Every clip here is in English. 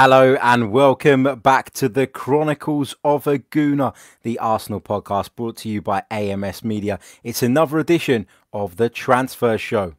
Hello and welcome back to the Chronicles of a the Arsenal podcast brought to you by AMS Media. It's another edition of the Transfer Show.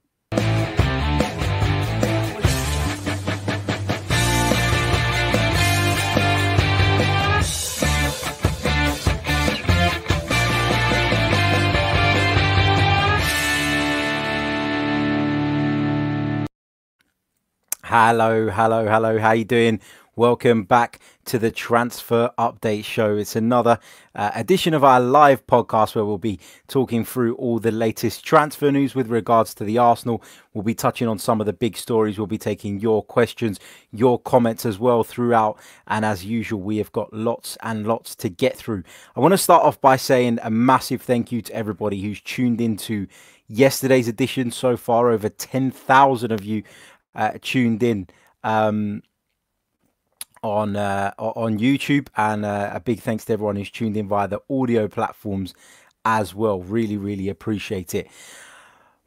Hello, hello, hello. How you doing? Welcome back to the Transfer Update Show. It's another uh, edition of our live podcast where we'll be talking through all the latest transfer news with regards to the Arsenal. We'll be touching on some of the big stories. We'll be taking your questions, your comments as well throughout. And as usual, we have got lots and lots to get through. I want to start off by saying a massive thank you to everybody who's tuned into yesterday's edition so far. Over 10,000 of you uh, tuned in um, on uh, on YouTube, and uh, a big thanks to everyone who's tuned in via the audio platforms as well. Really, really appreciate it.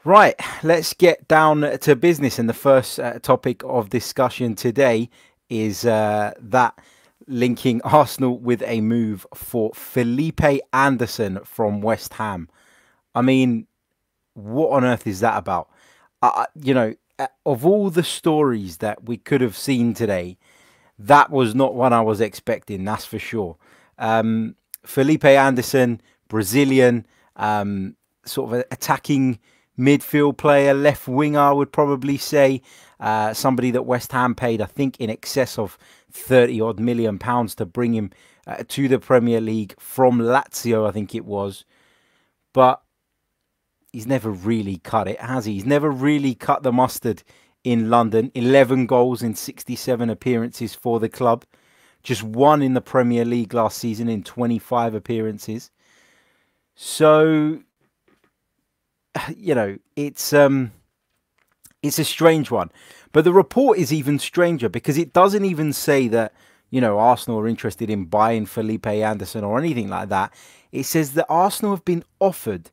Right, let's get down to business. And the first uh, topic of discussion today is uh, that linking Arsenal with a move for Felipe Anderson from West Ham. I mean, what on earth is that about? Uh, you know, of all the stories that we could have seen today, that was not one I was expecting. That's for sure. Um, Felipe Anderson, Brazilian, um, sort of attacking midfield player, left winger, I would probably say. Uh, somebody that West Ham paid, I think, in excess of 30 odd million pounds to bring him uh, to the Premier League from Lazio, I think it was. But he's never really cut it, has he? He's never really cut the mustard in London. 11 goals in 67 appearances for the club. Just one in the Premier League last season in 25 appearances. So, you know, it's um, it's a strange one. But the report is even stranger because it doesn't even say that, you know, Arsenal are interested in buying Felipe Anderson or anything like that. It says that Arsenal have been offered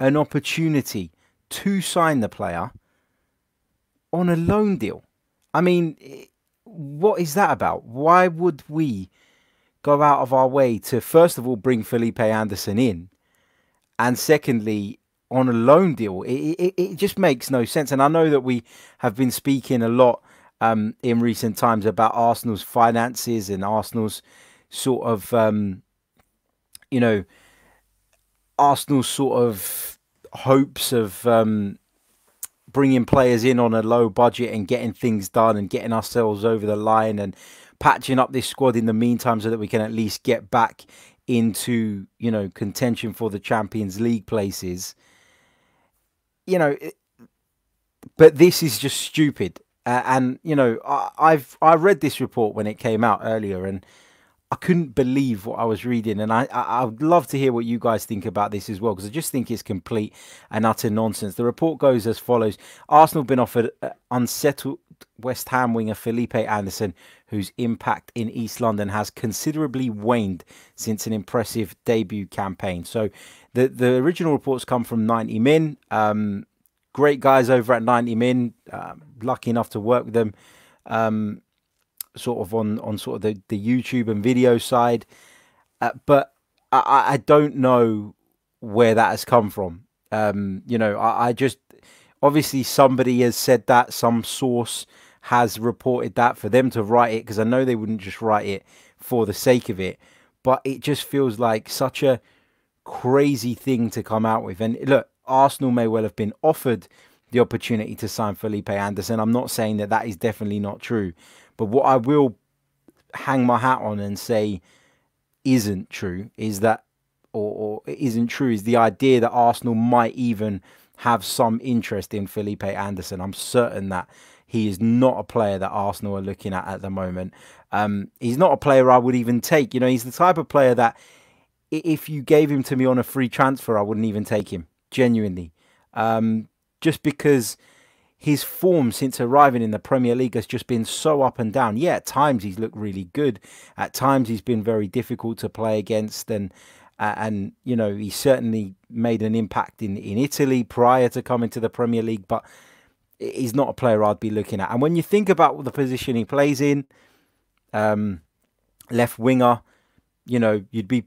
an opportunity to sign the player on a loan deal. I mean, what is that about? Why would we go out of our way to, first of all, bring Felipe Anderson in? And secondly, on a loan deal, it, it, it just makes no sense. And I know that we have been speaking a lot um, in recent times about Arsenal's finances and Arsenal's sort of, um, you know, Arsenal's sort of hopes of um, bringing players in on a low budget and getting things done and getting ourselves over the line and patching up this squad in the meantime so that we can at least get back into you know contention for the Champions League places. You know, but this is just stupid. Uh, and you know, I, I've I read this report when it came out earlier, and I couldn't believe what I was reading, and I, I, I would love to hear what you guys think about this as well, because I just think it's complete and utter nonsense. The report goes as follows: Arsenal have been offered uh, unsettled West Ham winger Felipe Anderson, whose impact in East London has considerably waned since an impressive debut campaign. So, the the original reports come from 90 Min. Um, great guys over at 90 Min. Uh, lucky enough to work with them. Um, sort of on on sort of the, the YouTube and video side, uh, but I, I don't know where that has come from. Um, you know, I, I just obviously somebody has said that some source has reported that for them to write it because I know they wouldn't just write it for the sake of it, but it just feels like such a crazy thing to come out with. And look, Arsenal may well have been offered the opportunity to sign Felipe Anderson. I'm not saying that that is definitely not true, but what I will hang my hat on and say isn't true is that, or, or isn't true, is the idea that Arsenal might even have some interest in Felipe Anderson. I'm certain that he is not a player that Arsenal are looking at at the moment. Um, he's not a player I would even take. You know, he's the type of player that if you gave him to me on a free transfer, I wouldn't even take him, genuinely. Um, just because his form since arriving in the Premier League has just been so up and down. Yeah, at times he's looked really good. At times he's been very difficult to play against, and uh, and you know he certainly made an impact in in Italy prior to coming to the Premier League. But he's not a player I'd be looking at. And when you think about the position he plays in, um, left winger, you know, you'd be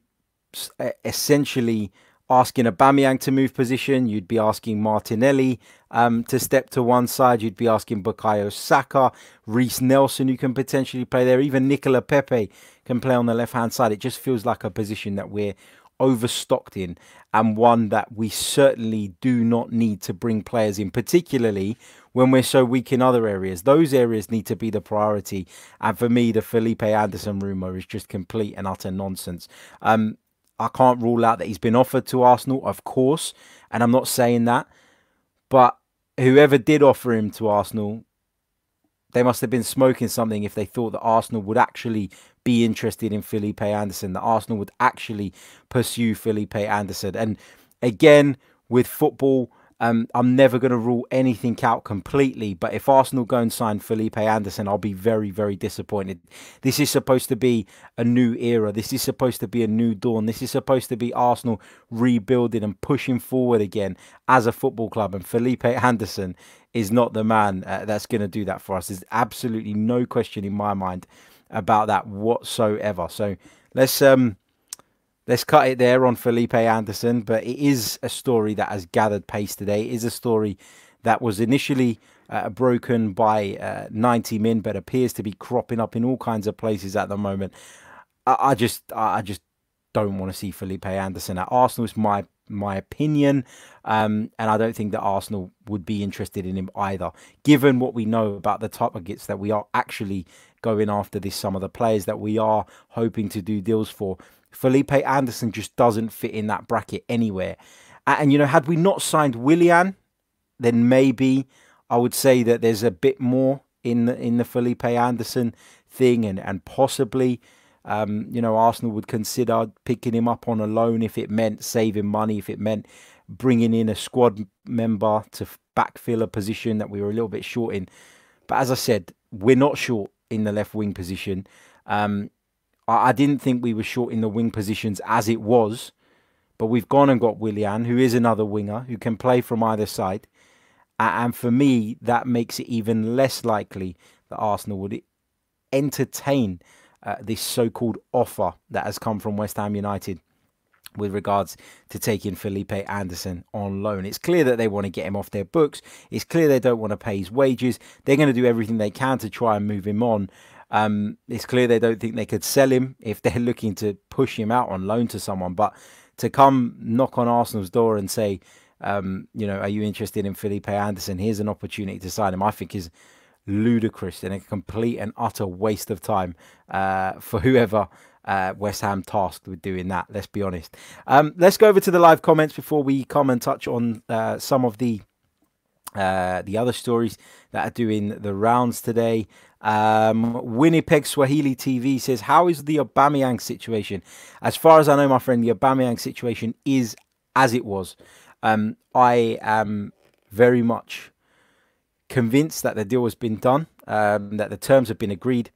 essentially asking Aubameyang to move position. You'd be asking Martinelli um, to step to one side. You'd be asking Bukayo Saka, Reiss Nelson, who can potentially play there. Even Nicola Pepe can play on the left hand side. It just feels like a position that we're overstocked in and one that we certainly do not need to bring players in, particularly when we're so weak in other areas. Those areas need to be the priority. And for me, the Felipe Anderson rumour is just complete and utter nonsense. Um, I can't rule out that he's been offered to Arsenal, of course, and I'm not saying that. But whoever did offer him to Arsenal, they must have been smoking something if they thought that Arsenal would actually be interested in Felipe Anderson, that Arsenal would actually pursue Felipe Anderson. And again, with football, um, I'm never going to rule anything out completely, but if Arsenal go and sign Felipe Anderson, I'll be very, very disappointed. This is supposed to be a new era. This is supposed to be a new dawn. This is supposed to be Arsenal rebuilding and pushing forward again as a football club. And Felipe Anderson is not the man uh, that's going to do that for us. There's absolutely no question in my mind about that whatsoever. So let's um let's cut it there on Felipe Anderson. But it is a story that has gathered pace today. It is a story that was initially uh, broken by uh, 90 Min, but appears to be cropping up in all kinds of places at the moment. I, I just, I just don't want to see Felipe Anderson at Arsenal. It's my my opinion, um, and I don't think that Arsenal would be interested in him either. Given what we know about the targets that we are actually going after this summer, the players that we are hoping to do deals for, Felipe Anderson just doesn't fit in that bracket anywhere. And, you know, had we not signed Willian, then maybe I would say that there's a bit more in the, in the Felipe Anderson thing, and and possibly. Um, you know, Arsenal would consider picking him up on a loan if it meant saving money, if it meant bringing in a squad member to backfill a position that we were a little bit short in. But as I said, we're not short in the left wing position. Um, I, I didn't think we were short in the wing positions as it was, but we've gone and got Willian, who is another winger who can play from either side. And for me, that makes it even less likely that Arsenal would entertain uh, this so-called offer that has come from West Ham United with regards to taking Felipe Anderson on loan. It's clear that they want to get him off their books. It's clear they don't want to pay his wages. They're going to do everything they can to try and move him on. Um, it's clear they don't think they could sell him if they're looking to push him out on loan to someone. But to come knock on Arsenal's door and say, um, you know, are you interested in Felipe Anderson? Here's an opportunity to sign him. I think is ludicrous and a complete and utter waste of time uh, for whoever uh, West Ham tasked with doing that. Let's be honest. Um, let's go over to the live comments before we come and touch on uh, some of the uh, the other stories that are doing the rounds today. Um, Winnipeg Swahili TV says, "How is the Aubameyang situation? As far as I know, my friend, the Aubameyang situation is as it was. Um, I am very much convinced that the deal has been done, um, that the terms have been agreed,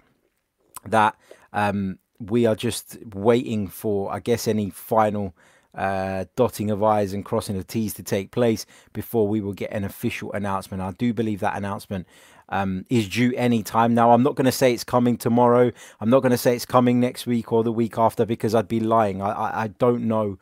that um, we are just waiting for, I guess, any final." Uh, dotting of I's and crossing of T's to take place before we will get an official announcement. I do believe that announcement um, is due any time now. I'm not going to say it's coming tomorrow. I'm not going to say it's coming next week or the week after because I'd be lying. I, I, I don't know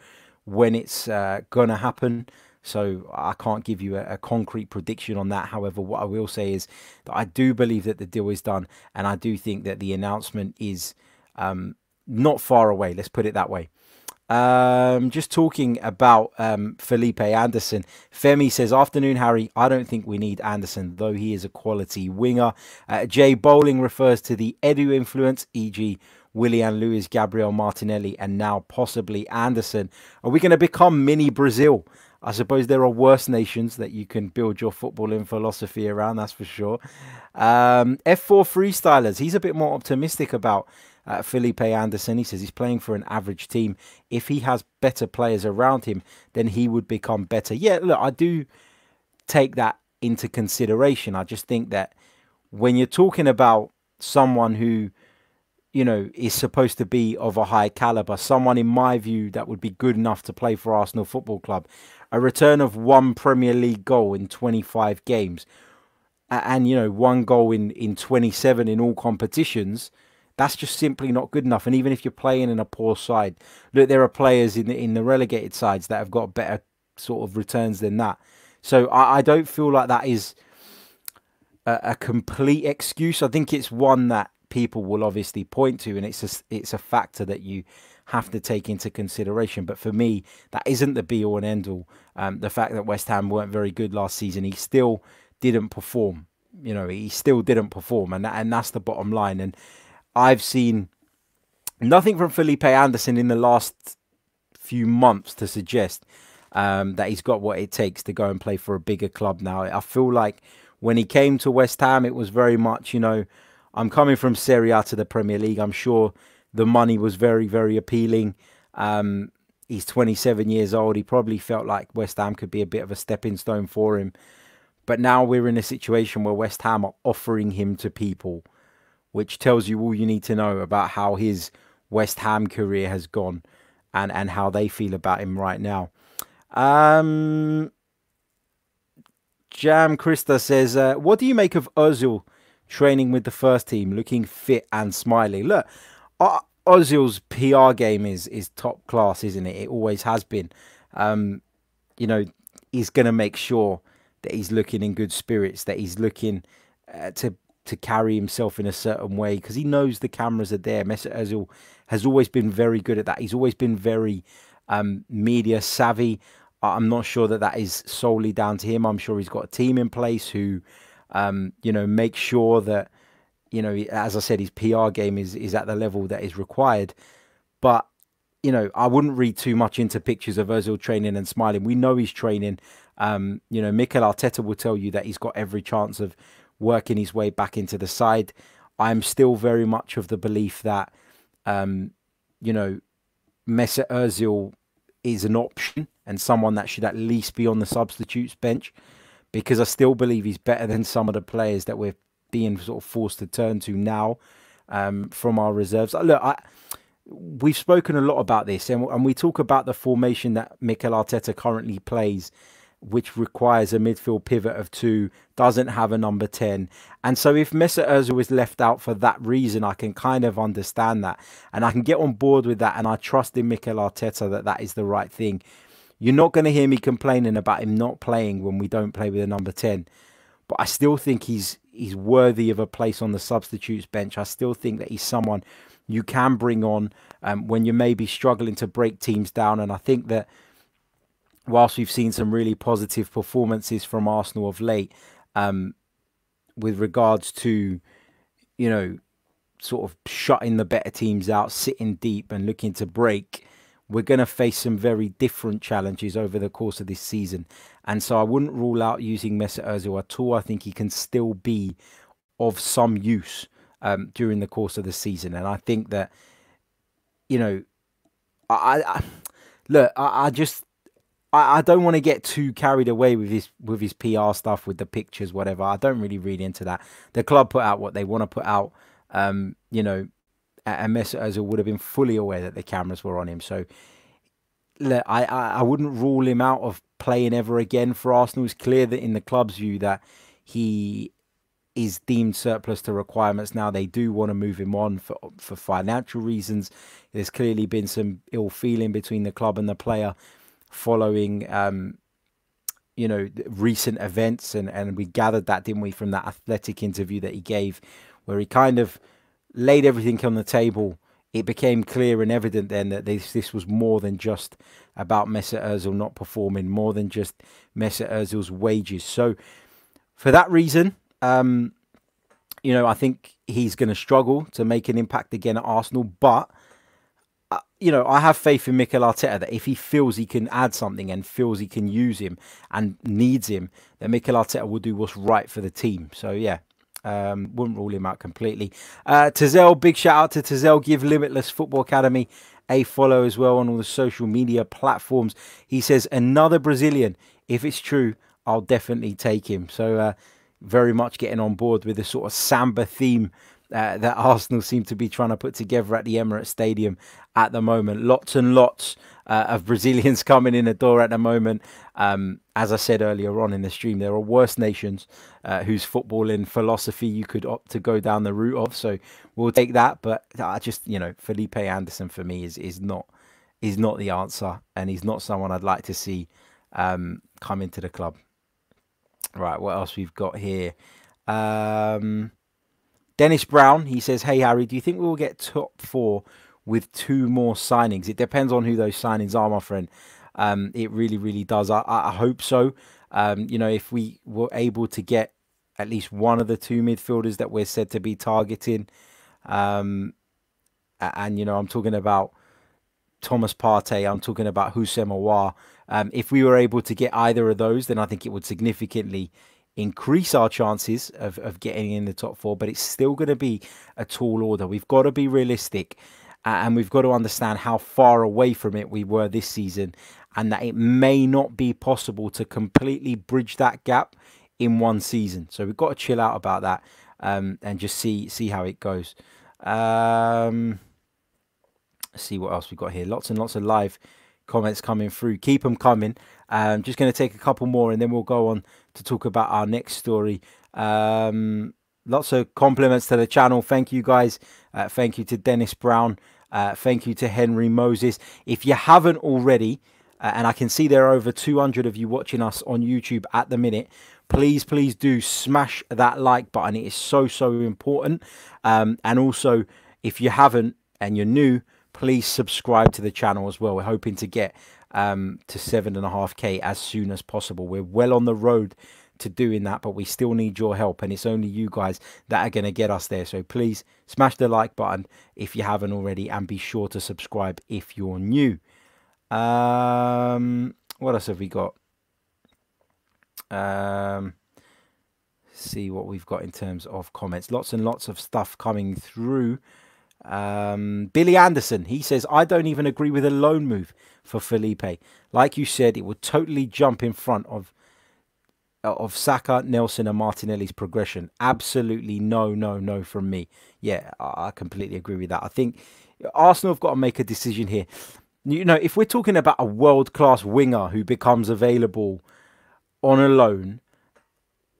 when it's uh, going to happen. So I can't give you a, a, concrete prediction on that. However, what I will say is that I do believe that the deal is done, and I do think that the announcement is um, not far away. Let's put it that way. Um, just talking about um, Felipe Anderson. Femi says, Afternoon, Harry. I don't think we need Anderson, though he is a quality winger. Uh, Jay Bowling refers to the Edu influence, e.g., Willian Lewis, Gabriel Martinelli, and now possibly Anderson. Are we going to become mini Brazil? I suppose there are worse nations that you can build your footballing philosophy around, that's for sure. Um, F4 Freestylers, he's a bit more optimistic about uh, Felipe Anderson. He says he's playing for an average team. If he has better players around him, then he would become better. Yeah, look, I do take that into consideration. I just think that when you're talking about someone who, you know, is supposed to be of a high caliber, someone in my view that would be good enough to play for Arsenal Football Club, a return of one Premier League goal in 25 games, and, you know, one goal in, in 27 in all competitions That's just simply not good enough. And even if you're playing in a poor side, look, there are players in the, in the relegated sides that have got better sort of returns than that. So I, I don't feel like that is a, a, complete excuse. I think it's one that people will obviously point to, and it's a, it's a factor that you have to take into consideration. But for me, that isn't the be all and end all. Um, the fact that West Ham weren't very good last season, he still didn't perform. You know, he still didn't perform, and that, and that's the bottom line. And I've seen nothing from Felipe Anderson in the last few months to suggest um, that he's got what it takes to go and play for a bigger club now. I feel like when he came to West Ham, it was very much, you know, I'm coming from Serie A to the Premier League. I'm sure the money was very, very appealing. Um, he's 27 years old. He probably felt like West Ham could be a bit of a stepping stone for him. But now we're in a situation where West Ham are offering him to people, which tells you all you need to know about how his West Ham career has gone and, and how they feel about him right now. Um, Jam Krista says, uh, "What do you make of Ozil training with the first team, looking fit and smiling?" Look, Ozil's PR game is is top class, isn't it? It always has been. Um, you know, he's going to make sure that he's looking in good spirits, that he's looking uh, to to carry himself in a certain way because he knows the cameras are there. Mesut Ozil has always been very good at that. He's always been very um, media savvy. I'm not sure that that is solely down to him. I'm sure he's got a team in place who, um, you know, make sure that, you know, as I said, his PR game is is at the level that is required. But you know, I wouldn't read too much into pictures of Ozil training and smiling. We know he's training. Um, you know, Mikel Arteta will tell you that he's got every chance of working his way back into the side. I'm still very much of the belief that, um, you know, Mesut Ozil is an option and someone that should at least be on the substitutes bench because I still believe he's better than some of the players that we're being sort of forced to turn to now um, from our reserves. Look, I, we've spoken a lot about this and, and we talk about the formation that Mikel Arteta currently plays which requires a midfield pivot of two, doesn't have a number 10. And so if Mesut Ozil is left out for that reason, I can kind of understand that. And I can get on board with that. And I trust in Mikel Arteta that that is the right thing. You're not going to hear me complaining about him not playing when we don't play with a number 10. But I still think he's he's worthy of a place on the substitutes bench. I still think that he's someone you can bring on um, when you may be struggling to break teams down. And I think that whilst we've seen some really positive performances from Arsenal of late, um, with regards to, you know, sort of shutting the better teams out, sitting deep and looking to break, we're going to face some very different challenges over the course of this season. And so I wouldn't rule out using Mesut Ozil at all. I think he can still be of some use um, during the course of the season. And I think that, you know, I, I look, I, I just I, I don't want to get too carried away with his with his PR stuff, with the pictures, whatever. I don't really read into that. The club put out what they want to put out. Um, you know, and Mesut Ozil would have been fully aware that the cameras were on him. So, I, I I wouldn't rule him out of playing ever again for Arsenal. It's clear that in the club's view that he is deemed surplus to requirements now. They do want to move him on for for financial reasons. There's clearly been some ill feeling between the club and the player following um, you know recent events and and we gathered that didn't we from that athletic interview that he gave where he kind of laid everything on the table. It became clear and evident then that this this was more than just about Mesut Ozil not performing more than just Mesut Ozil's wages. So for that reason um, you know I think he's going to struggle to make an impact again at Arsenal but you know, I have faith in Mikel Arteta that if he feels he can add something and feels he can use him and needs him, then Mikel Arteta will do what's right for the team. So yeah, um, wouldn't rule him out completely. Uh, Tazel, big shout out to Tazel. Give Limitless Football Academy a follow as well on all the social media platforms. He says another Brazilian. If it's true, I'll definitely take him. So uh, very much getting on board with the sort of samba theme uh, that Arsenal seem to be trying to put together at the Emirates Stadium at the moment. Lots and lots uh, of Brazilians coming in the door at the moment. Um, as I said earlier on in the stream, there are worse nations uh, whose footballing philosophy you could opt to go down the route of. So we'll take that. But I just, you know, Felipe Anderson for me is is not is not the answer, and he's not someone I'd like to see um, come into the club. Right, what else we've got here? Um, Dennis Brown, he says, Hey Harry, do you think we will get top four with two more signings? It depends on who those signings are, my friend. Um, it really, really does. I, I hope so. Um, you know, if we were able to get at least one of the two midfielders that we're said to be targeting, um, and, you know, I'm talking about Thomas Partey, I'm talking about Houssem Aouar. Um, if we were able to get either of those, then I think it would significantly increase our chances of, of getting in the top four, but it's still going to be a tall order. We've got to be realistic and we've got to understand how far away from it we were this season and that it may not be possible to completely bridge that gap in one season. So we've got to chill out about that um, and just see see how it goes. Um, see what else we've got here. Lots and lots of live comments coming through. Keep them coming. I'm um, just going to take a couple more and then we'll go on to talk about our next story. Um, lots of compliments to the channel. Thank you guys. Uh, thank you to Dennis Brown. Uh, thank you to Henry Moses. If you haven't already, uh, and I can see there are over 200 of you watching us on YouTube at the minute, please, please do smash that like button. It is so, so important. Um, and also, if you haven't and you're new, please subscribe to the channel as well. We're hoping to get um, to seven and a half k as soon as possible. We're well on the road to doing that, but we still need your help, and it's only you guys that are going to get us there. So please smash the like button if you haven't already, and be sure to subscribe if you're new. Um, what else have we got? Um, see what we've got in terms of comments. Lots and lots of stuff coming through. Um, Billy Anderson, he says, I don't even agree with a loan move for Felipe. Like you said, it would totally jump in front of of Saka, Nelson, and Martinelli's progression. Absolutely no, no, no from me. Yeah, I completely agree with that. I think Arsenal have got to make a decision here. You know, if we're talking about a world class winger who becomes available on a loan,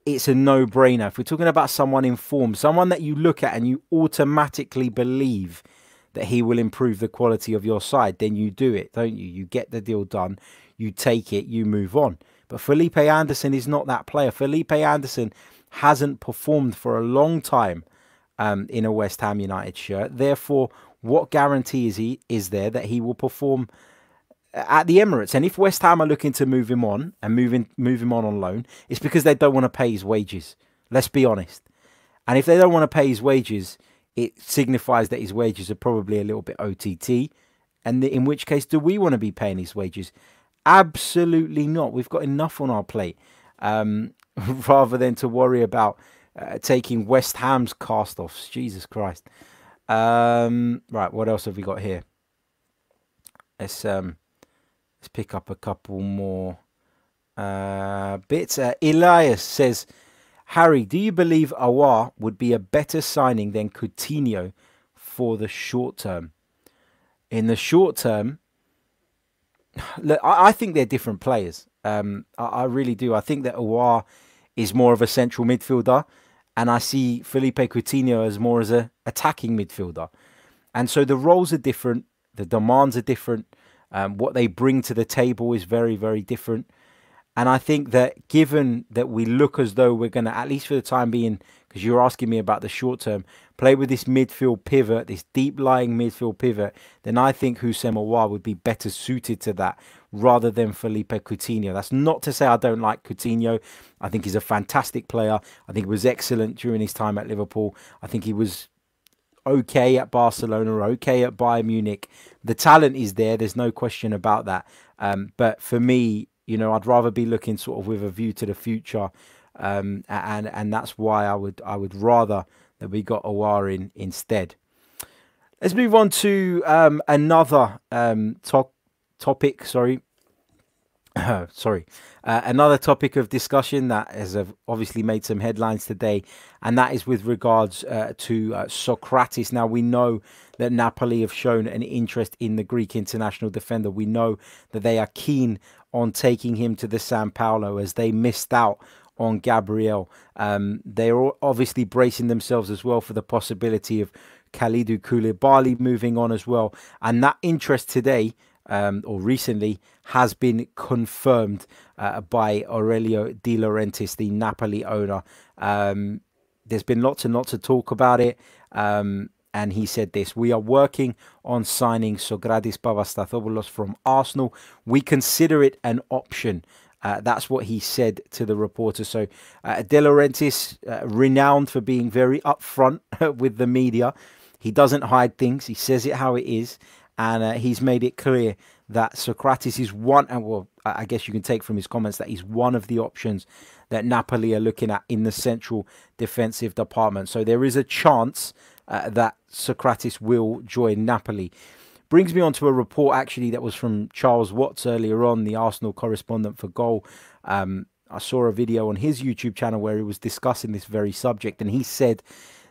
it's a no brainer. If we're talking about someone informed, someone that you look at and you automatically believe that he will improve the quality of your side, then you do it, don't you? You get the deal done, you take it, you move on. But Felipe Anderson is not that player. Felipe Anderson hasn't performed for a long time um, in a West Ham United shirt. Therefore, what guarantee is he is there that he will perform at the Emirates. And if West Ham are looking to move him on and move, in, move him on on loan, it's because they don't want to pay his wages. Let's be honest. And if they don't want to pay his wages, it signifies that his wages are probably a little bit OTT. And in which case, do we want to be paying his wages? Absolutely not. We've got enough on our plate um, rather than to worry about uh, taking West Ham's cast offs. Jesus Christ. Um, right, what else have we got here? Let's um, Let's pick up a couple more uh, bits. Uh, Elias says, Harry, do you believe Aouar would be a better signing than Coutinho for the short term? In the short term, look, I, I think they're different players. Um, I, I, really do. I think that Aouar is more of a central midfielder, and I see Felipe Coutinho as more as a attacking midfielder. And so the roles are different, the demands are different. Um, what they bring to the table is very, very different. And I think that given that we look as though we're going to, at least for the time being, because you're asking me about the short term, play with this midfield pivot, this deep lying midfield pivot, then I think Houssem Aouar would be better suited to that rather than Felipe Coutinho. That's not to say I don't like Coutinho. I think he's a fantastic player. I think he was excellent during his time at Liverpool. I think he was okay at Barcelona, okay at Bayern Munich. The talent is there. There's no question about that. Um, but for me, you know, I'd rather be looking sort of with a view to the future, um, and and that's why I would I would rather that we got Aouar in instead. Let's move on to um, another um, to topic. Sorry, sorry, uh, another topic of discussion that has obviously made some headlines today, and that is with regards uh, to uh, Sokratis. Now, we know that Napoli have shown an interest in the Greek international defender. We know that they are keen on taking him to the San Paolo as they missed out on Gabriel. Um, they're obviously bracing themselves as well for the possibility of Kalidou Koulibaly moving on as well. And that interest today um, or recently has been confirmed uh, by Aurelio De Laurentiis, the Napoli owner. Um, there's been lots and lots of talk about it. Um, and he said this We are working on signing Sokratis Papastathopoulos from Arsenal. We consider it an option. Uh, that's what he said to the reporter. So, uh, De Laurentiis, uh, renowned for being very upfront with the media, he doesn't hide things. He says it how it is, and uh, he's made it clear that Sokratis is one, and well, I guess you can take from his comments that he's one of the options that Napoli are looking at in the central defensive department. So there is a chance uh, that Sokratis will join Napoli. Brings me on to a report actually that was from Charles Watts earlier on, the Arsenal correspondent for Goal. Um, I saw a video on his YouTube channel where he was discussing this very subject, and he said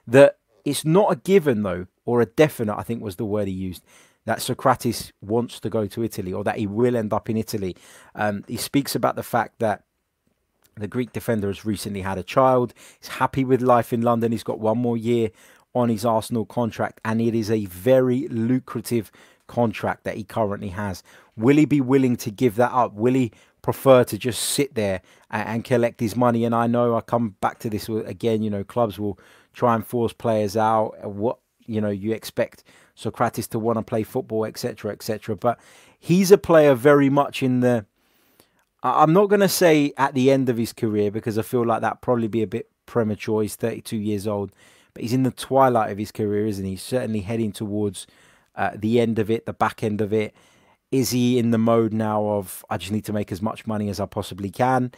that it's not a given though, or a definite, I think was the word he used, that Sokratis wants to go to Italy or that he will end up in Italy. Um, he speaks about the fact that the Greek defender has recently had a child. He's happy with life in London. He's got one more year on his Arsenal contract, and it is a very lucrative contract that he currently has. Will he be willing to give that up? Will he prefer to just sit there and, and collect his money? And I know I come back to this again. You know, clubs will try and force players out. What you know, you expect Sokratis to want to play football, etc., etc. But he's a player very much in the. I'm not going to say at the end of his career because I feel like that probably be a bit premature. He's 32 years old, but he's in the twilight of his career, isn't he? He's certainly heading towards uh, the end of it, the back end of it. Is he in the mode now of I just need to make as much money as I possibly can?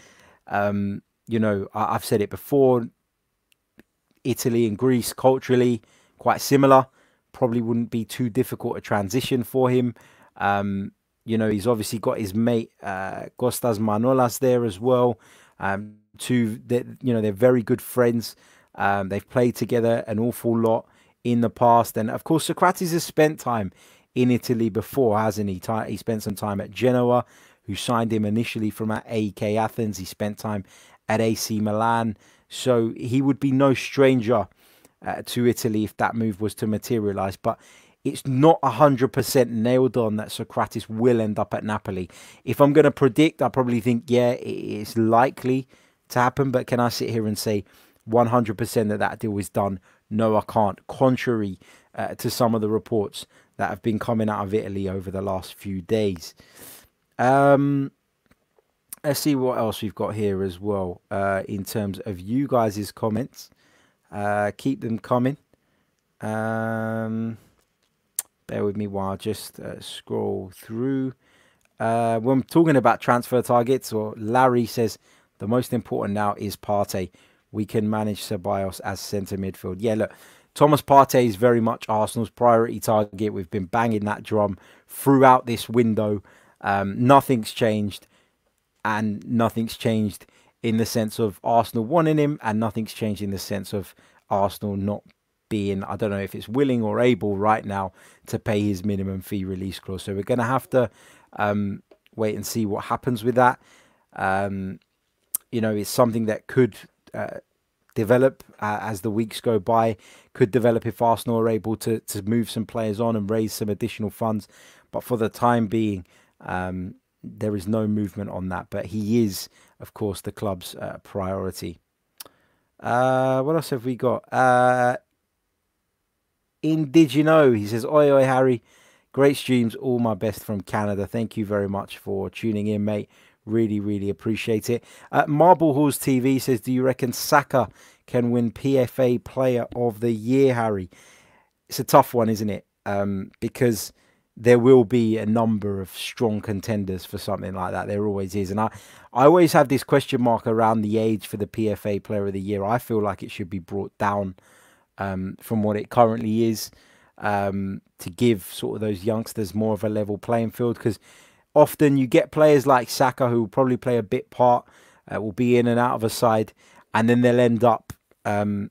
Um, you know, I, I've said it before. Italy and Greece culturally quite similar probably wouldn't be too difficult a transition for him. Um, you know, he's obviously got his mate uh, Kostas Manolas there as well. Um, two, you know, they're very good friends. Um, they've played together an awful lot in the past, and of course, Sokratis has spent time in Italy before, hasn't he? He spent some time at Genoa, who signed him initially from at AEK Athens. He spent time at AC Milan, so he would be no stranger uh, to Italy if that move was to materialise. But it's not 100% nailed on that Sokratis will end up at Napoli. If I'm going to predict, I probably think, yeah, it's likely to happen. But can I sit here and say 100% that that deal is done? No, I can't. Contrary uh, to some of the reports that have been coming out of Italy over the last few days. Um, let's see what else we've got here as well uh, in terms of you guys' comments. Uh, keep them coming. Um, bear with me while I just uh, scroll through. Uh, when I'm talking about transfer targets, or Larry says the most important now is Partey. We can manage Ceballos as centre midfield. Yeah, look, Thomas Partey is very much Arsenal's priority target. We've been banging that drum throughout this window. Um, nothing's changed, and nothing's changed in the sense of Arsenal wanting him, and nothing's changed in the sense of Arsenal not being, I don't know if it's willing or able right now to pay his minimum fee release clause. So we're going to have to um, wait and see what happens with that. Um, you know, it's something that could uh, develop uh, as the weeks go by, could develop if Arsenal are able to, to move some players on and raise some additional funds. But for the time being, um, there is no movement on that. But he is of course, the club's uh, priority. Uh, what else have we got? Uh, in Did You Know? He says, Oi, oi, Harry. Great streams. All my best from Canada. Thank you very much for tuning in, mate. Really, really appreciate it. Uh, Marble Halls TV says, Do you reckon Saka can win PFA Player of the Year, Harry? It's a tough one, isn't it? Um, because there will be a number of strong contenders for something like that. There always is. And I, I always have this question mark around the age for the PFA Player of the Year. I feel like it should be brought down um, from what it currently is um, to give sort of those youngsters more of a level playing field because often you get players like Saka who will probably play a bit part, uh, will be in and out of a side, and then they'll end up um,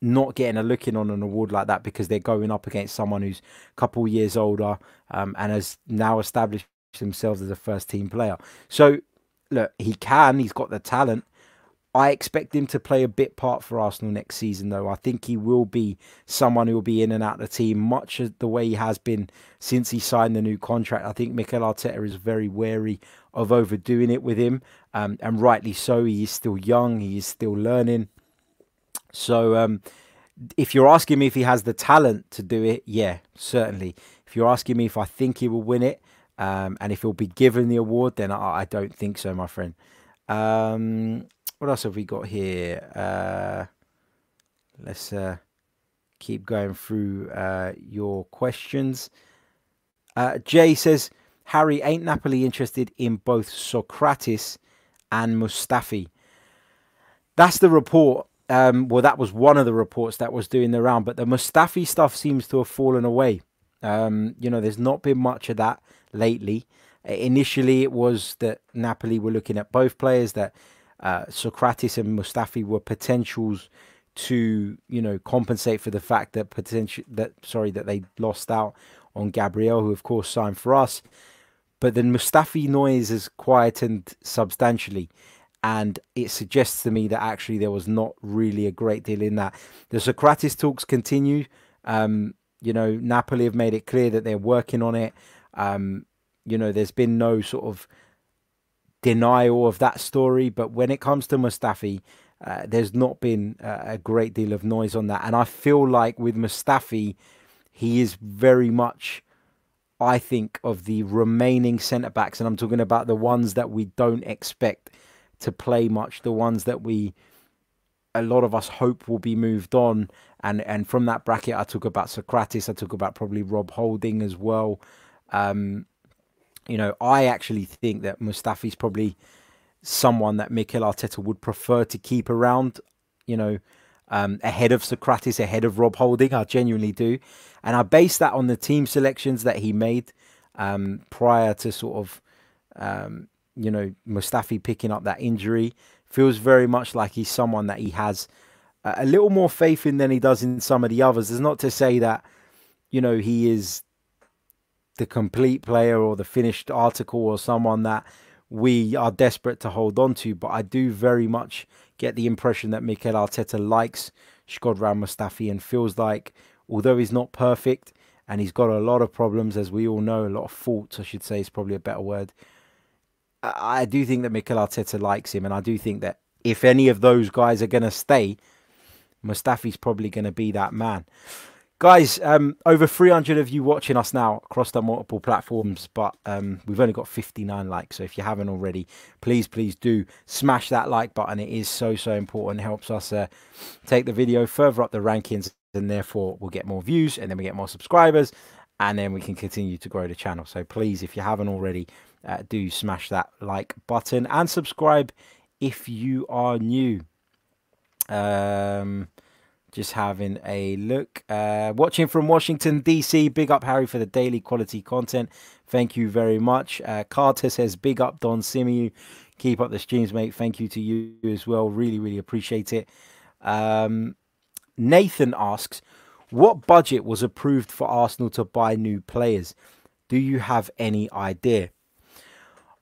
not getting a look in on an award like that because they're going up against someone who's a couple years older um, and has now established themselves as a first team player. So, look, he can, he's got the talent. I expect him to play a bit part for Arsenal next season, though. I think he will be someone who will be in and out of the team, much as the way he has been since he signed the new contract. I think Mikel Arteta is very wary of overdoing it with him, um, and rightly so. He is still young, he is still learning. So, um, if you're asking me if he has the talent to do it, yeah, certainly. If you're asking me if I think he will win it, um, and if he'll be given the award, then I, I don't think so, my friend. What else have we got here? Uh, let's uh, keep going through uh, your questions. Uh, Jay says, Harry, ain't Napoli interested in both Sokratis and Mustafi? That's the report. Um, well, that was one of the reports that was doing the round, but the Mustafi stuff seems to have fallen away. Um, you know, there's not been much of that lately. Initially, it was that Napoli were looking at both players, that uh, Sokratis and Mustafi were potentials to you know compensate for the fact that potential that sorry that they lost out on Gabriel, who of course signed for us. But then Mustafi noise has quietened substantially, and it suggests to me that actually there was not really a great deal in that. The Sokratis talks continue. Um, you know, Napoli have made it clear that they're working on it. Um, you know, there's been no sort of denial of that story. But when it comes to Mustafi, uh, there's not been a great deal of noise on that. And I feel like with Mustafi, he is very much, I think, of the remaining centre backs. And I'm talking about the ones that we don't expect to play much, the ones that we, a lot of us hope will be moved on. And, and from that bracket, I talk about Sokratis. I talk about probably Rob Holding as well. Um, you know, I actually think that Mustafi's probably someone that Mikel Arteta would prefer to keep around, you know, um, ahead of Sokratis, ahead of Rob Holding. I genuinely do. And I base that on the team selections that he made um, prior to sort of, um, you know, Mustafi picking up that injury. Feels very much like he's someone that he has a little more faith in than he does in some of the others. It's not to say that, you know, he is the complete player or the finished article or someone that we are desperate to hold on to. But I do very much get the impression that Mikel Arteta likes Shkodran Mustafi and feels like, although he's not perfect and he's got a lot of problems, as we all know, a lot of faults, I should say, is probably a better word. I do think that Mikel Arteta likes him, and I do think that if any of those guys are going to stay, Mustafi's probably going to be that man. Guys, um, over 300 of you watching us now across the multiple platforms, but um, we've only got 59 likes. So if you haven't already, please, please do smash that like button. It is so, so important. It helps us uh, take the video further up the rankings, and therefore we'll get more views, and then we get more subscribers, and then we can continue to grow the channel. So please, if you haven't already, uh, do smash that like button and subscribe if you are new. Um, just having a look. Uh, watching from Washington, D.C. Big up, Harry, for the daily quality content. Thank you very much. Uh, Carter says, Big up, Don Symeou. Keep up the streams, mate. Thank you to you as well. Really, really appreciate it. Um, Nathan asks, What budget was approved for Arsenal to buy new players? Do you have any idea?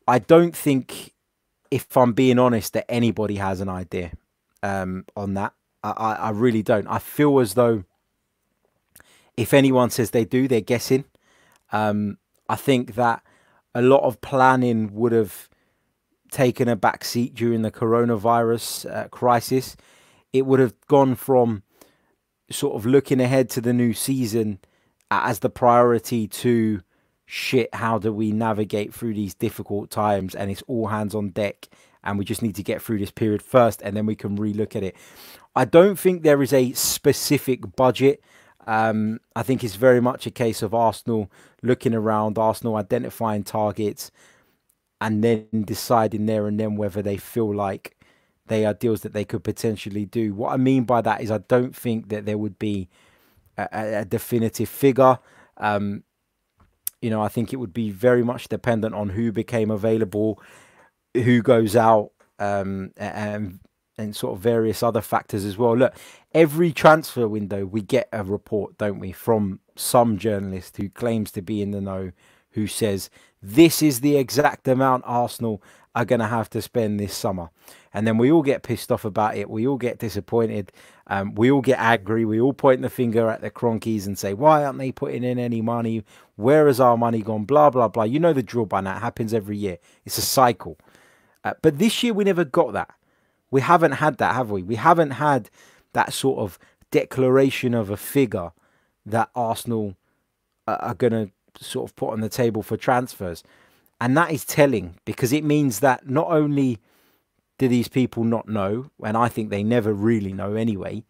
I don't think, if I'm being honest, that anybody has an idea um, on that. I, I really don't. I feel as though if anyone says they do, they're guessing. Um, I think that a lot of planning would have taken a back seat during the coronavirus uh, crisis. It would have gone from sort of looking ahead to the new season as the priority to shit, how do we navigate through these difficult times? And it's all hands on deck. And we just need to get through this period first, and then we can relook at it. I don't think there is a specific budget. Um, I think it's very much a case of Arsenal looking around, Arsenal identifying targets, and then deciding there and then whether they feel like they are deals that they could potentially do. What I mean by that is I don't think that there would be a, a definitive figure. Um, you know, I think it would be very much dependent on who became available, who goes out, um, and and sort of various other factors as well. Look, every transfer window we get a report, don't we, from some journalist who claims to be in the know, who says this is the exact amount Arsenal are going to have to spend this summer. And then we all get pissed off about it. We all get disappointed. Um, we all get angry. We all point the finger at the Kroenkes and say, why aren't they putting in any money? Where has our money gone? Blah, blah, blah. You know the drill by now. It happens every year. It's a cycle. Uh, but this year we never got that. We haven't had that, have we? We haven't had that sort of declaration of a figure that Arsenal are going to sort of put on the table for transfers. And that is telling because it means that not only do these people not know, and I think they never really know anyway,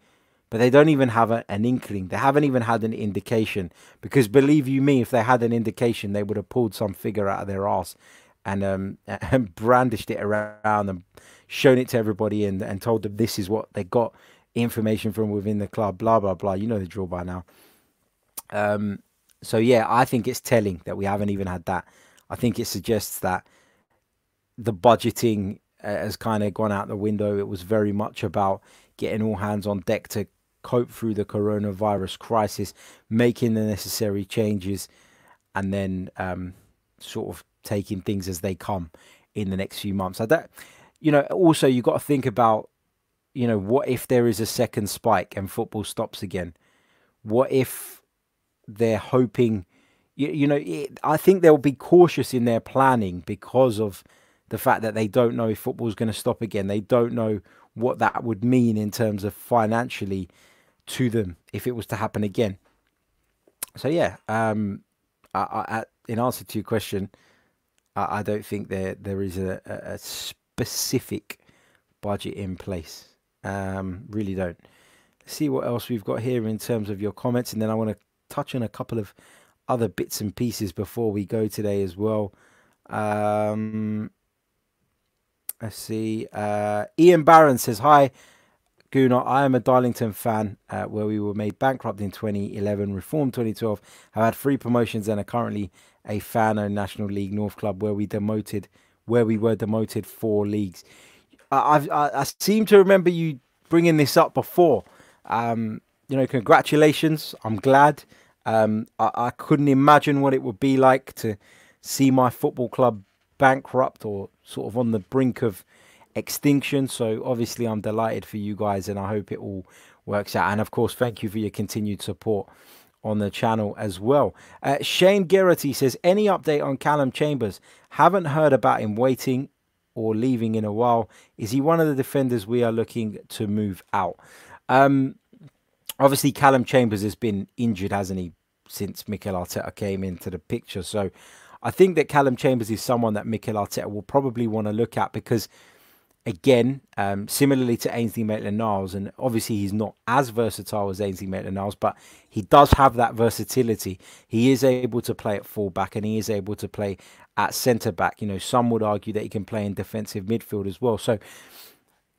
but they don't even have a, an inkling. They haven't even had an indication. Because believe you me, if they had an indication, they would have pulled some figure out of their ass and um, and brandished it around and shown it to everybody and, and told them this is what they got information from within the club, blah, blah, blah. You know the drill by now. Um, so, yeah, I think it's telling that we haven't even had that. I think it suggests that the budgeting uh, has kind of gone out the window. It was very much about getting all hands on deck to cope through the coronavirus crisis, making the necessary changes, and then um, sort of taking things as they come in the next few months. So that, you know, also you got to think about, you know, what if there is a second spike and football stops again? What if they're hoping you, you know, it, I think they'll be cautious in their planning because of the fact that they don't know if football's going to stop again. They don't know what that would mean in terms of financially to them if it was to happen again. So yeah, um, I, I, in answer to your question, I, I don't think there there is a, a, specific budget in place. Um, really don't. Let's see what else we've got here in terms of your comments, and then I want to touch on a couple of other bits and pieces before we go today as well. Um, let's see. Uh, Ian Barron says, Hi, Gunnar. I am a Darlington fan uh, where we were made bankrupt in 2011, reformed 2012. I've had three promotions and are currently a fan of National League North Club where we demoted, where we were demoted four leagues. I, I, I seem to remember you bringing this up before. Um, you know, congratulations. I'm glad. Um, I, I couldn't imagine what it would be like to see my football club bankrupt or sort of on the brink of extinction. So obviously, I'm delighted for you guys, and I hope it all works out. And of course, thank you for your continued support on the channel as well. Uh, Shane Gerrity says, any update on Callum Chambers? Haven't heard about him waiting or leaving in a while. Is he one of the defenders we are looking to move out? Um, obviously Callum Chambers has been injured, hasn't he, since Mikel Arteta came into the picture. So I think that Callum Chambers is someone that Mikel Arteta will probably want to look at because, again, um, similarly to Ainsley Maitland-Niles, and obviously he's not as versatile as Ainsley Maitland-Niles, but he does have that versatility. He is able to play at fullback and he is able to play at centre back. You know, some would argue that he can play in defensive midfield as well. So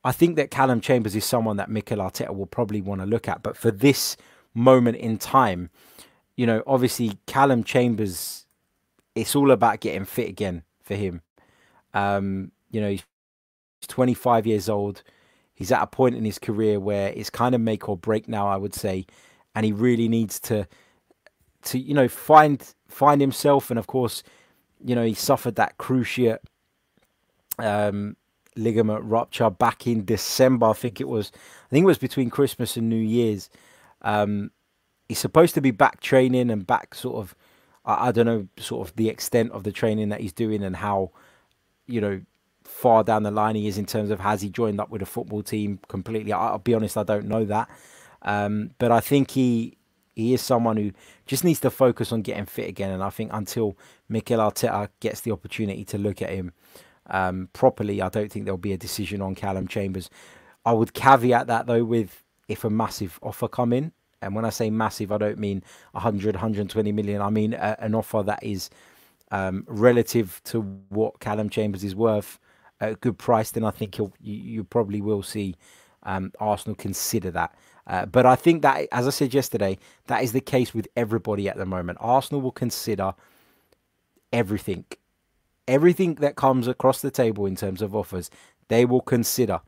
I think that Callum Chambers is someone that Mikel Arteta will probably want to look at. But for this moment in time, you know, obviously Callum Chambers, it's all about getting fit again for him. Um, you know, he's 25 years old. He's at a point in his career where it's kind of make or break now, I would say, and he really needs to, to you know, find find himself. And of course, you know, he suffered that cruciate um, ligament rupture back in December. I think it was. I think it was between Christmas and New Year's. Um, he's supposed to be back training and back sort of. I, I don't know, sort of the extent of the training that he's doing and how, you know, far down the line he is in terms of has he joined up with a football team completely. I'll be honest, I don't know that. Um, but I think he he is someone who just needs to focus on getting fit again. And I think until Mikel Arteta gets the opportunity to look at him, um, properly, I don't think there'll be a decision on Callum Chambers. I would caveat that though with if a massive offer come in, and when I say massive, I don't mean 100, 120 million. I mean a, an offer that is um, relative to what Callum Chambers is worth a good price. Then I think you, you probably will see um, Arsenal consider that. Uh, but I think that, as I said yesterday, that is the case with everybody at the moment. Arsenal will consider everything. Everything that comes across the table in terms of offers, they will consider.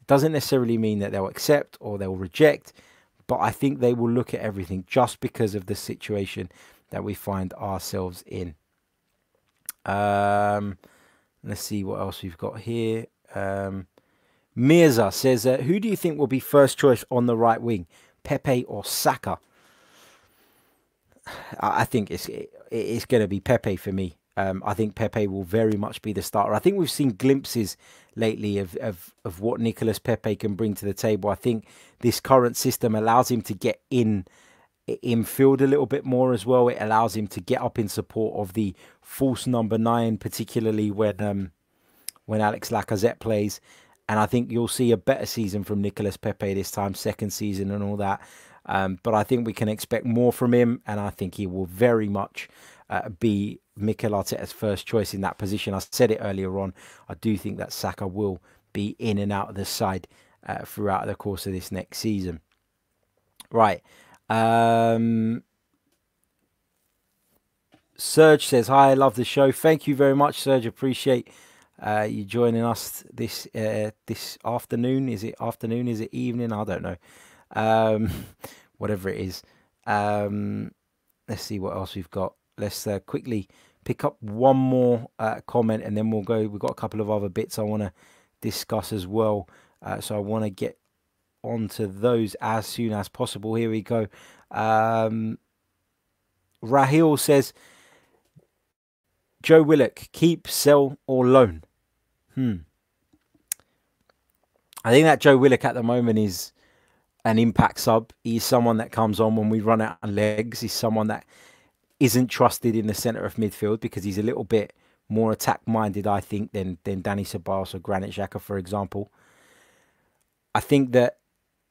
It doesn't necessarily mean that they'll accept or they'll reject, but I think they will look at everything just because of the situation that we find ourselves in. Um, let's see what else we've got here. Um, Mirza says, uh, Who do you think will be first choice on the right wing, Pepe or Saka? I think it's it's going to be Pepe for me. Um, I think Pepe will very much be the starter. I think we've seen glimpses lately of, of, of what Nicolas Pepe can bring to the table. I think this current system allows him to get in in field a little bit more as well. It allows him to get up in support of the false number nine, particularly when um, when Alex Lacazette plays. And I think you'll see a better season from Nicolas Pepe this time, second season and all that. Um, but I think we can expect more from him, and I think he will very much uh, be Mikel Arteta's first choice in that position. I said it earlier on. I do think that Saka will be in and out of the side uh, throughout the course of this next season. Right. Um, Serge says, Hi, I love the show. Thank you very much, Serge. Appreciate uh, you joining us this uh, this afternoon. Is it afternoon? Is it evening? I don't know um, whatever it is. Um, let's see what else we've got. Let's uh, quickly pick up one more uh, comment and then we'll go. We've got a couple of other bits I want to discuss as well. Uh, so I want to get onto those as soon as possible. Here we go. Um, Rahil says, Joe Willock, keep, sell, or loan? Hmm. I think that Joe Willock at the moment is an impact sub. He's someone that comes on when we run out of legs. He's someone that isn't trusted in the centre of midfield because he's a little bit more attack minded, I think, than than Dani Ceballos or Granit Xhaka, for example. I think that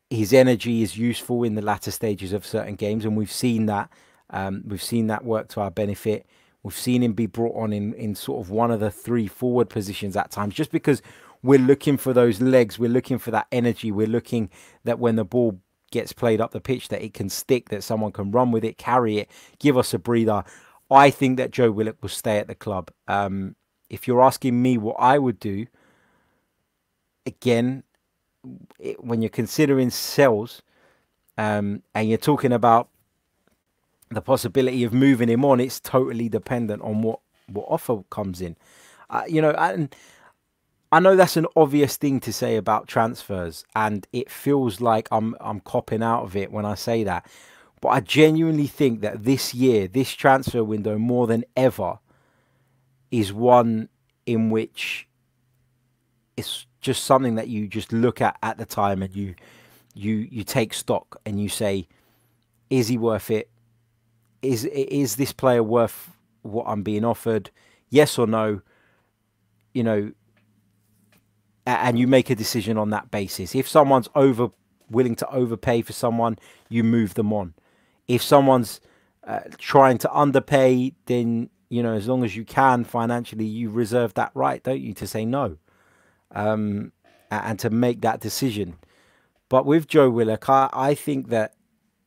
his energy is useful in the latter stages of certain games, and we've seen that. Um, we've seen that work to our benefit. We've seen him be brought on in, in sort of one of the three forward positions at times, just because we're looking for those legs. We're looking for that energy. We're looking that when the ball gets played up the pitch, that it can stick, that someone can run with it, carry it, give us a breather. I think that Joe Willock will stay at the club. Um, if you're asking me what I would do, again, it, when you're considering sales um, and you're talking about the possibility of moving him on, it's totally dependent on what, what offer comes in. Uh, you know, and I know that's an obvious thing to say about transfers, and it feels like I'm I'm copping out of it when I say that. But I genuinely think that this year, this transfer window, more than ever, is one in which it's just something that you just look at at the time and you you you take stock and you say, is he worth it? Is is this player worth what I'm being offered? Yes or no? You know, and you make a decision on that basis. If someone's over willing to overpay for someone, you move them on. If someone's uh, trying to underpay, then you know as long as you can financially, you reserve that right, don't you, to say no, um, and to make that decision. But with Joe Willock, I, I think that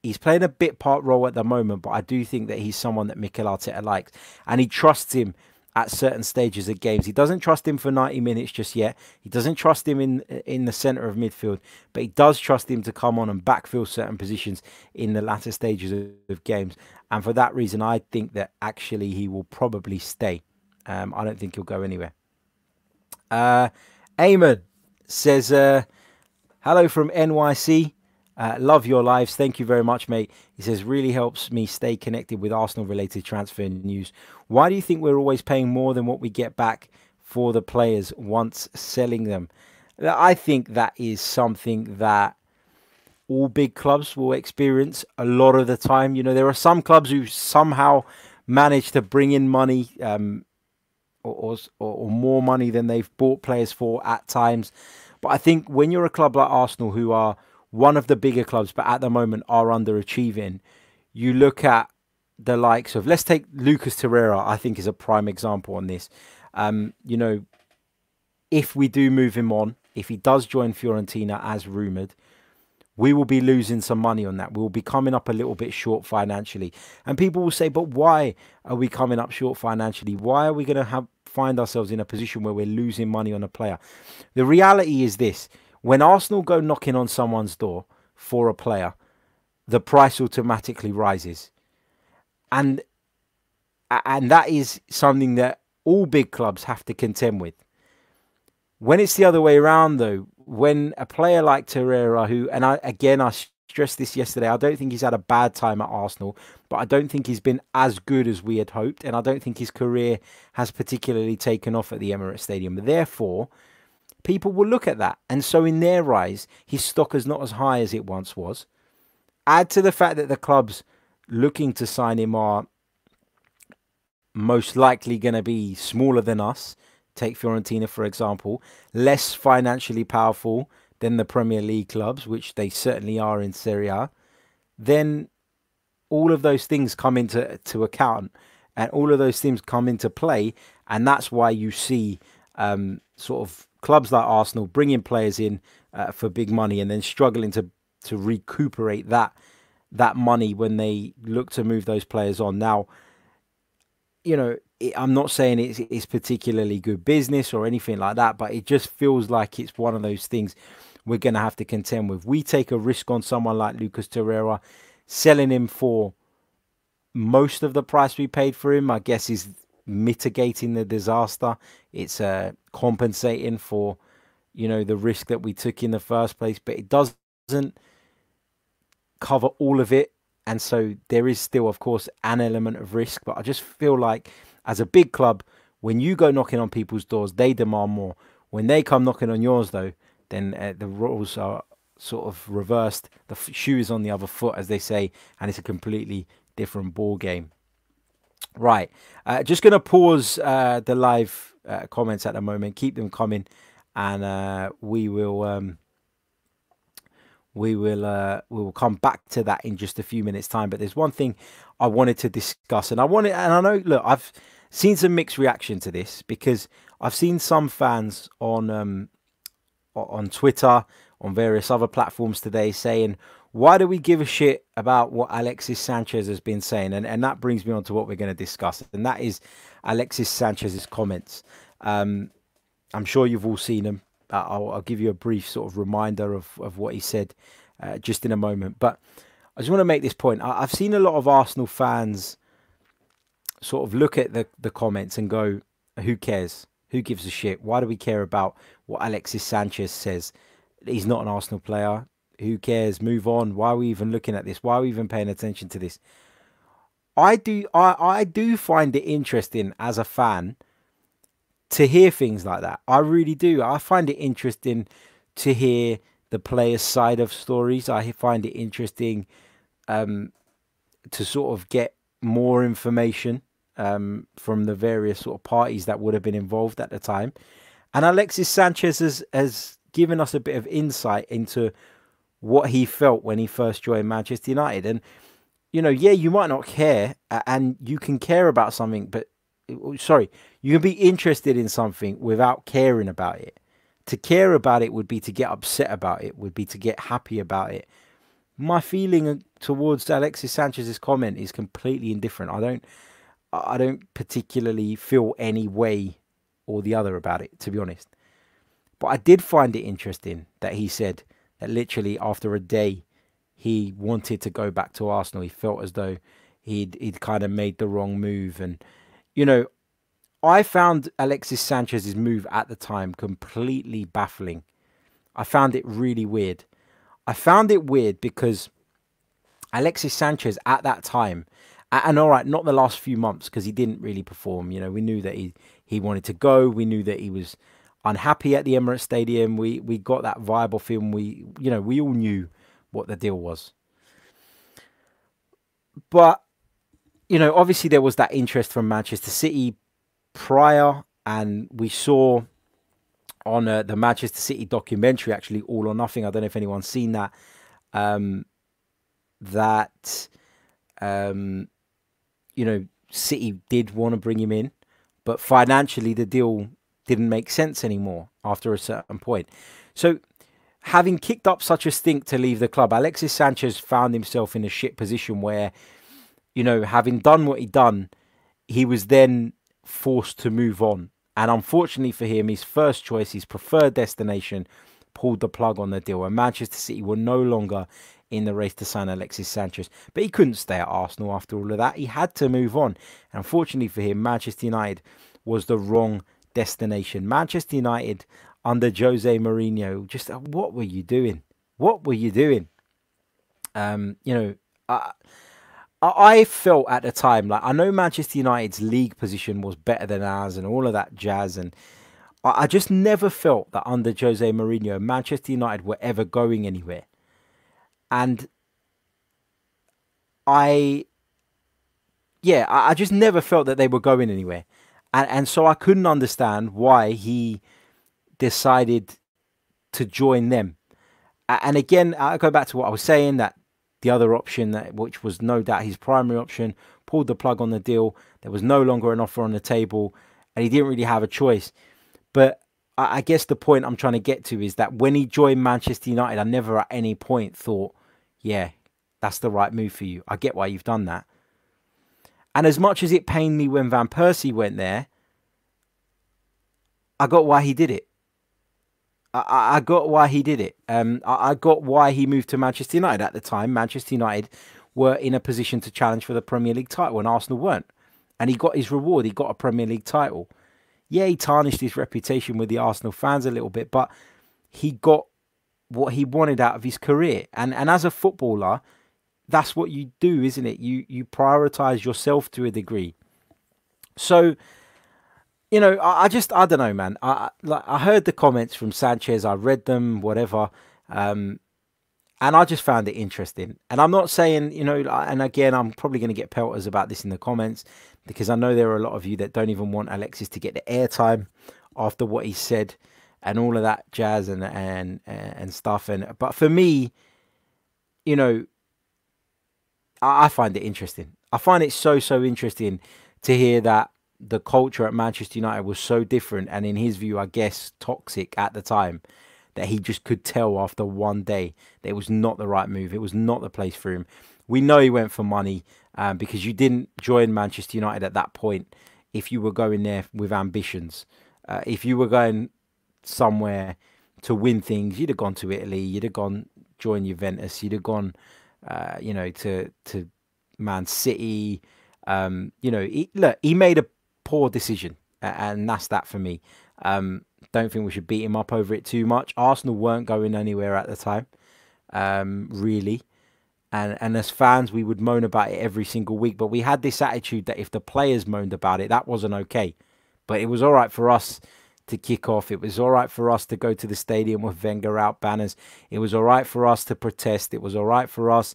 he's playing a bit part role at the moment, but I do think that he's someone that Mikel Arteta likes, and he trusts him at certain stages of games. He doesn't trust him for 90 minutes just yet. He doesn't trust him in in the centre of midfield, but he does trust him to come on and backfill certain positions in the latter stages of, of games. And for that reason, I think that actually he will probably stay. Um, I don't think he'll go anywhere. Uh, Eamon says, uh, hello from NYC. Uh, love your lives. Thank you very much, mate. He says, really helps me stay connected with Arsenal related transfer news. Why do you think we're always paying more than what we get back for the players once selling them? I think that is something that all big clubs will experience a lot of the time. You know, there are some clubs who somehow manage to bring in money um, or, or, or more money than they've bought players for at times. But I think when you're a club like Arsenal who are one of the bigger clubs, but at the moment are underachieving. You look at the likes of, let's take Lucas Torreira, I think is a prime example on this. Um, you know, if we do move him on, if he does join Fiorentina as rumoured, we will be losing some money on that. We'll be coming up a little bit short financially. And people will say, but why are we coming up short financially? Why are we going to have find ourselves in a position where we're losing money on a player? The reality is this when Arsenal go knocking on someone's door for a player, the price automatically rises. And and that is something that all big clubs have to contend with. When it's the other way around, though, when a player like Torreira, who, and I again, I stressed this yesterday, I don't think he's had a bad time at Arsenal, but I don't think he's been as good as we had hoped, and I don't think his career has particularly taken off at the Emirates Stadium. Therefore, people will look at that, and so in their eyes, his stock is not as high as it once was. Add to the fact that the clubs looking to sign him are most likely going to be smaller than us. Take Fiorentina, for example, less financially powerful than the Premier League clubs, which they certainly are in Serie A. Then all of those things come into to account, and all of those things come into play, and that's why you see um, sort of clubs like Arsenal bringing players in uh, for big money and then struggling to to recuperate that that money when they look to move those players on. Now, you know, it, I'm not saying it's, it's particularly good business or anything like that, but it just feels like it's one of those things we're going to have to contend with. We take a risk on someone like Lucas Torreira, selling him for most of the price we paid for him, I guess, is mitigating the disaster. It's uh, compensating for, you know, the risk that we took in the first place, but it doesn't cover all of it and so there is still, of course, an element of risk. But I just feel like as a big club, when you go knocking on people's doors, they demand more. When they come knocking on yours, though, then uh, the rules are sort of reversed. The shoe is on the other foot, as they say, and it's a completely different ball game. Right, uh, just going to pause uh, the live uh, comments at the moment. Keep them coming, and uh, we will. Um, we will uh, we will come back to that in just a few minutes time but there's one thing i wanted to discuss and i wanted and i know look i've seen some mixed reaction to this because i've seen some fans on um on twitter on various other platforms today saying why do we give a shit about what alexis sanchez has been saying and and that brings me on to what we're going to discuss and that is alexis sanchez's comments um i'm sure you've all seen them I'll, I'll, give you a brief sort of reminder of, of what he said uh, just in a moment. But I just want to make this point. I, have seen a lot of Arsenal fans sort of look at the, the comments and go, who cares? Who gives a shit? Why do we care about what Alexis Sanchez says? He's not an Arsenal player. Who cares? Move on. Why are we even looking at this? Why are we even paying attention to this? I do I, I do find it interesting as a fan to hear things like that. I really do. I find it interesting to hear the player's side of stories. I find it interesting um, to sort of get more information um, from the various sort of parties that would have been involved at the time. And Alexis Sanchez has, has given us a bit of insight into what he felt when he first joined Manchester United. And, you know, yeah, you might not care and you can care about something, but sorry, you can be interested in something without caring about it. To care about it would be to get upset about it, would be to get happy about it. My feeling towards Alexis Sanchez's comment is completely indifferent. I don't I don't particularly feel any way or the other about it, to be honest. But I did find it interesting that he said that literally after a day he wanted to go back to Arsenal. He felt as though he'd he'd kind of made the wrong move and you know, I found Alexis Sanchez's move at the time completely baffling. I found it really weird. I found it weird because Alexis Sanchez at that time, and all right, not the last few months because he didn't really perform. You know, we knew that he he wanted to go. We knew that he was unhappy at the Emirates Stadium. We we got that viable feeling. We you know we all knew what the deal was. But you know, obviously there was that interest from Manchester City prior, and we saw on uh, the Manchester City documentary, actually, All or Nothing. I don't know if anyone's seen that. Um, that um, you know, City did want to bring him in, but financially the deal didn't make sense anymore after a certain point. So having kicked up such a stink to leave the club, Alexis Sanchez found himself in a shit position where, you know, having done what he'd done, he was then forced to move on. And unfortunately for him, his first choice, his preferred destination, pulled the plug on the deal. And Manchester City were no longer in the race to sign Alexis Sanchez. But he couldn't stay at Arsenal after all of that. He had to move on. And unfortunately for him, Manchester United was the wrong destination. Manchester United under Jose Mourinho, just uh, what were you doing? What were you doing? Um, you know, I, I felt at the time like I know Manchester United's league position was better than ours and all of that jazz, and I, I just never felt that under Jose Mourinho, Manchester United were ever going anywhere. And I, yeah, I, I just never felt that they were going anywhere, and and so I couldn't understand why he decided to join them. And again, I go back to what I was saying that the other option, that which was no doubt his primary option, pulled the plug on the deal. There was no longer an offer on the table, and he didn't really have a choice. But I guess the point I'm trying to get to is that when he joined Manchester United, I never at any point thought, yeah, that's the right move for you. I get why you've done that. And as much as it pained me when Van Persie went there, I got why he did it. I, I got why he did it. Um, I, I got why he moved to Manchester United at the time. Manchester United were in a position to challenge for the Premier League title and Arsenal weren't. And he got his reward. He got a Premier League title. Yeah, he tarnished his reputation with the Arsenal fans a little bit, but he got what he wanted out of his career. And and as a footballer, that's what you do, isn't it? You you prioritize yourself to a degree. So you know, I, I, just I don't know, man. I like I heard the comments from Sanchez. I read them, whatever, um, and I just found it interesting. And I'm not saying, you know, and again, I'm probably going to get pelters about this in the comments because I know there are a lot of you that don't even want Alexis to get the airtime after what he said and all of that jazz and and and stuff. And but for me, you know, I, I find it interesting. I find it so so interesting to hear that the culture at Manchester United was so different and in his view I guess toxic at the time that he just could tell after one day that it was not the right move. It was not the place for him. We know he went for money um, because you didn't join Manchester United at that point if you were going there with ambitions. Uh, if you were going somewhere to win things, you'd have gone to Italy. You'd have gone join Juventus. You'd have gone, uh, you know, to to Man City. Um, you know, he, look, he made a poor decision, and that's that for me. Um, don't think we should beat him up over it too much. Arsenal weren't going anywhere at the time, um, really. And and as fans, we would moan about it every single week. But we had this attitude that if the players moaned about it, that wasn't okay. But it was all right for us to kick off. It was all right for us to go to the stadium with Wenger out banners. It was all right for us to protest. It was all right for us,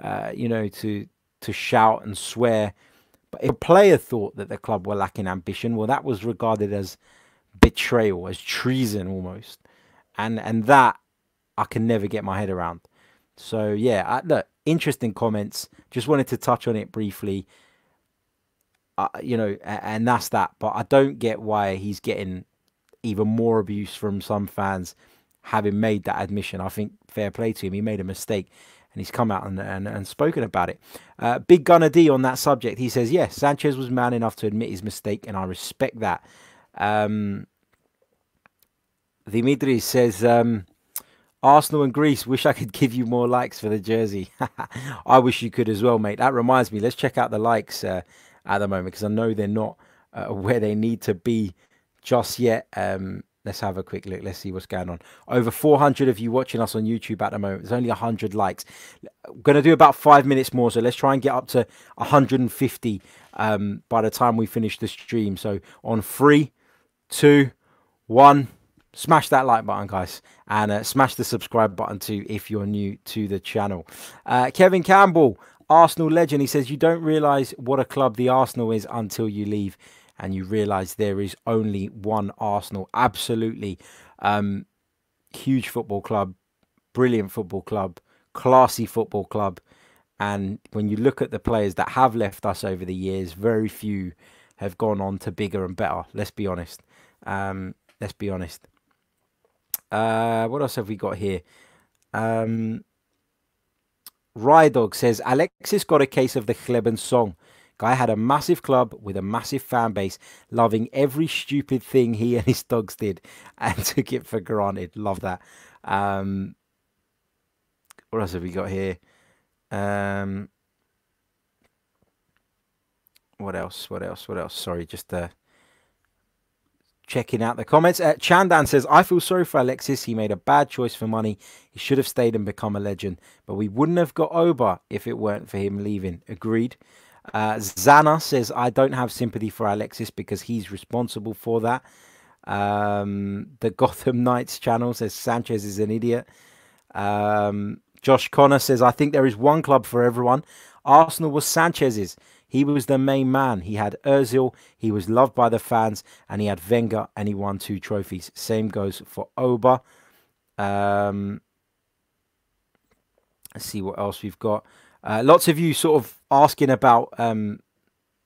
uh, you know, to to shout and swear but if a player thought that the club were lacking ambition, well, that was regarded as betrayal, as treason almost. And and that I can never get my head around. So yeah, I, look, interesting comments. Just wanted to touch on it briefly. Uh, you know, and, and that's that. But I don't get why he's getting even more abuse from some fans having made that admission. I think fair play to him. He made a mistake and he's come out and, and, and spoken about it. Uh, Big Gunner D on that subject, he says, yes, Sanchez was man enough to admit his mistake, and I respect that. Um, Dimitri says, um, Arsenal and Greece, wish I could give you more likes for the jersey. I wish you could as well, mate. That reminds me, let's check out the likes uh, at the moment because I know they're not uh, where they need to be just yet. Um, Let's have a quick look. Let's see what's going on. Over 400 of you watching us on YouTube at the moment. There's only 100 likes. I'm going to do about five minutes more. So let's try and get up to 150 um, by the time we finish the stream. So on three, two, one, smash that like button, guys. And uh, smash the subscribe button too if you're new to the channel. Uh, Kevin Campbell, Arsenal legend. He says, You don't realise what a club the Arsenal is until you leave and you realise there is only one Arsenal. Absolutely um, huge football club, brilliant football club, classy football club. And when you look at the players that have left us over the years, very few have gone on to bigger and better. Let's be honest. Um, let's be honest. Uh, what else have we got here? Um, Rydog says Alexis got a case of the Chleben song. Guy had a massive club with a massive fan base, loving every stupid thing he and his dogs did, and took it for granted. Love that. Um, what else have we got here? Um, what else? What else? What else? Sorry, just uh, checking out the comments. Uh, Chandan says, I feel sorry for Alexis. He made a bad choice for money. He should have stayed and become a legend. But we wouldn't have got Oba if it weren't for him leaving. Agreed. Uh, Zana says, I don't have sympathy for Alexis because he's responsible for that. Um, the Gotham Knights channel says Sanchez is an idiot. Um, Josh Connor says, I think there is one club for everyone. Arsenal was Sanchez's. He was the main man. He had Ozil, he was loved by the fans, and he had Wenger, and he won two trophies. Same goes for Oba. Um, let's see what else we've got. Uh, lots of you sort of asking about um,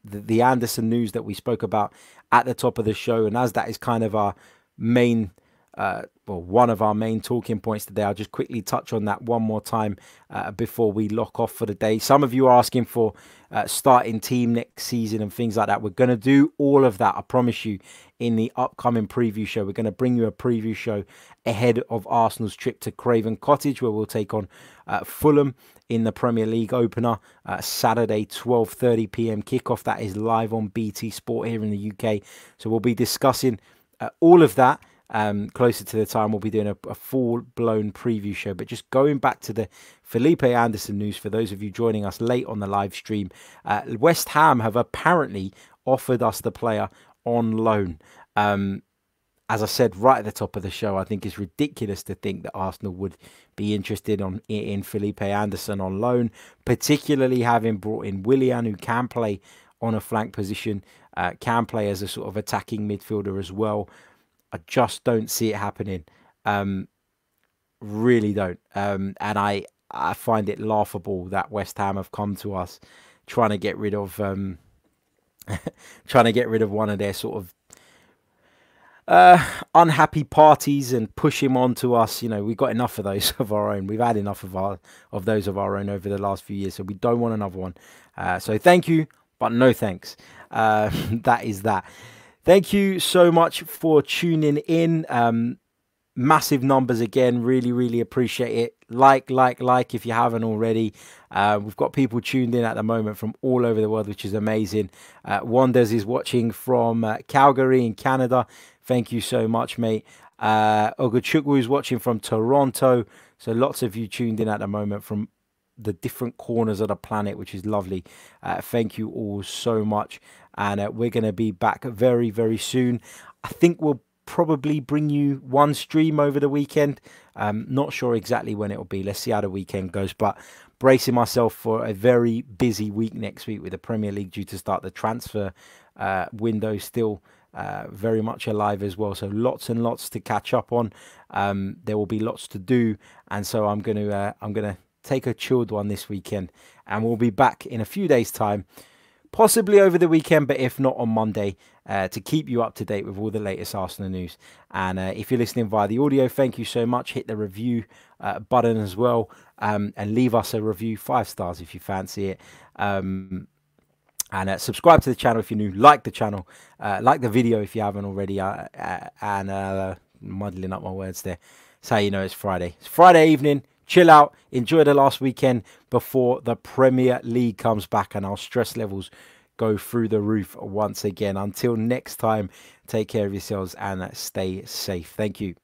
the, the Anderson news that we spoke about at the top of the show, and as that is kind of our main uh, well, one of our main talking points today. I'll just quickly touch on that one more time uh, before we lock off for the day. Some of you are asking for uh, starting team next season and things like that. We're going to do all of that, I promise you, in the upcoming preview show. We're going to bring you a preview show ahead of Arsenal's trip to Craven Cottage, where we'll take on uh, Fulham in the Premier League opener uh, Saturday 12:30 p.m. kickoff. That is live on BT Sport here in the UK. So we'll be discussing uh, all of that um, closer to the time, we'll be doing a, a full blown preview show. But just going back to the Felipe Anderson news for those of you joining us late on the live stream, uh, West Ham have apparently offered us the player on loan. Um, as I said right at the top of the show, I think it's ridiculous to think that Arsenal would be interested on in Felipe Anderson on loan, particularly having brought in Willian, who can play on a flank position, uh, can play as a sort of attacking midfielder as well. I just don't see it happening. Um, really don't. Um, and I I find it laughable that West Ham have come to us trying to get rid of um, trying to get rid of one of their sort of uh, unhappy parties and push him on to us. You know, we've got enough of those of our own. We've had enough of our of those of our own over the last few years, so we don't want another one. Uh, so thank you, but no thanks. Uh, that is that. Thank you so much for tuning in. Um, massive numbers again. Really, really appreciate it. Like, like, like if you haven't already. Uh, we've got people tuned in at the moment from all over the world, which is amazing. Uh, Wonders is watching from uh, Calgary in Canada. Thank you so much, mate. Uh, is watching from Toronto. So lots of you tuned in at the moment from the different corners of the planet, which is lovely. Uh, thank you all so much and uh, we're going to be back very, very soon. I think we'll probably bring you one stream over the weekend. Um, not sure exactly when it will be. Let's see how the weekend goes, but bracing myself for a very busy week next week with the Premier League due to start the transfer uh, window still. Uh, very much alive as well. So lots and lots to catch up on. Um, there will be lots to do, and so I'm going to uh, I'm going to take a chilled one this weekend, and we'll be back in a few days' time possibly over the weekend, but if not on Monday, uh, to keep you up to date with all the latest Arsenal news. And uh, if you're listening via the audio, thank you so much. Hit the review uh, button as well um, and leave us a review, five stars if you fancy it. Um, and uh, subscribe to the channel if you're new. Like the channel, uh, like the video if you haven't already. Uh, and muddling up my words there. How you know it's Friday. It's Friday evening chill out, enjoy the last weekend before the Premier League comes back and our stress levels go through the roof once again. Until next time, take care of yourselves and stay safe. Thank you.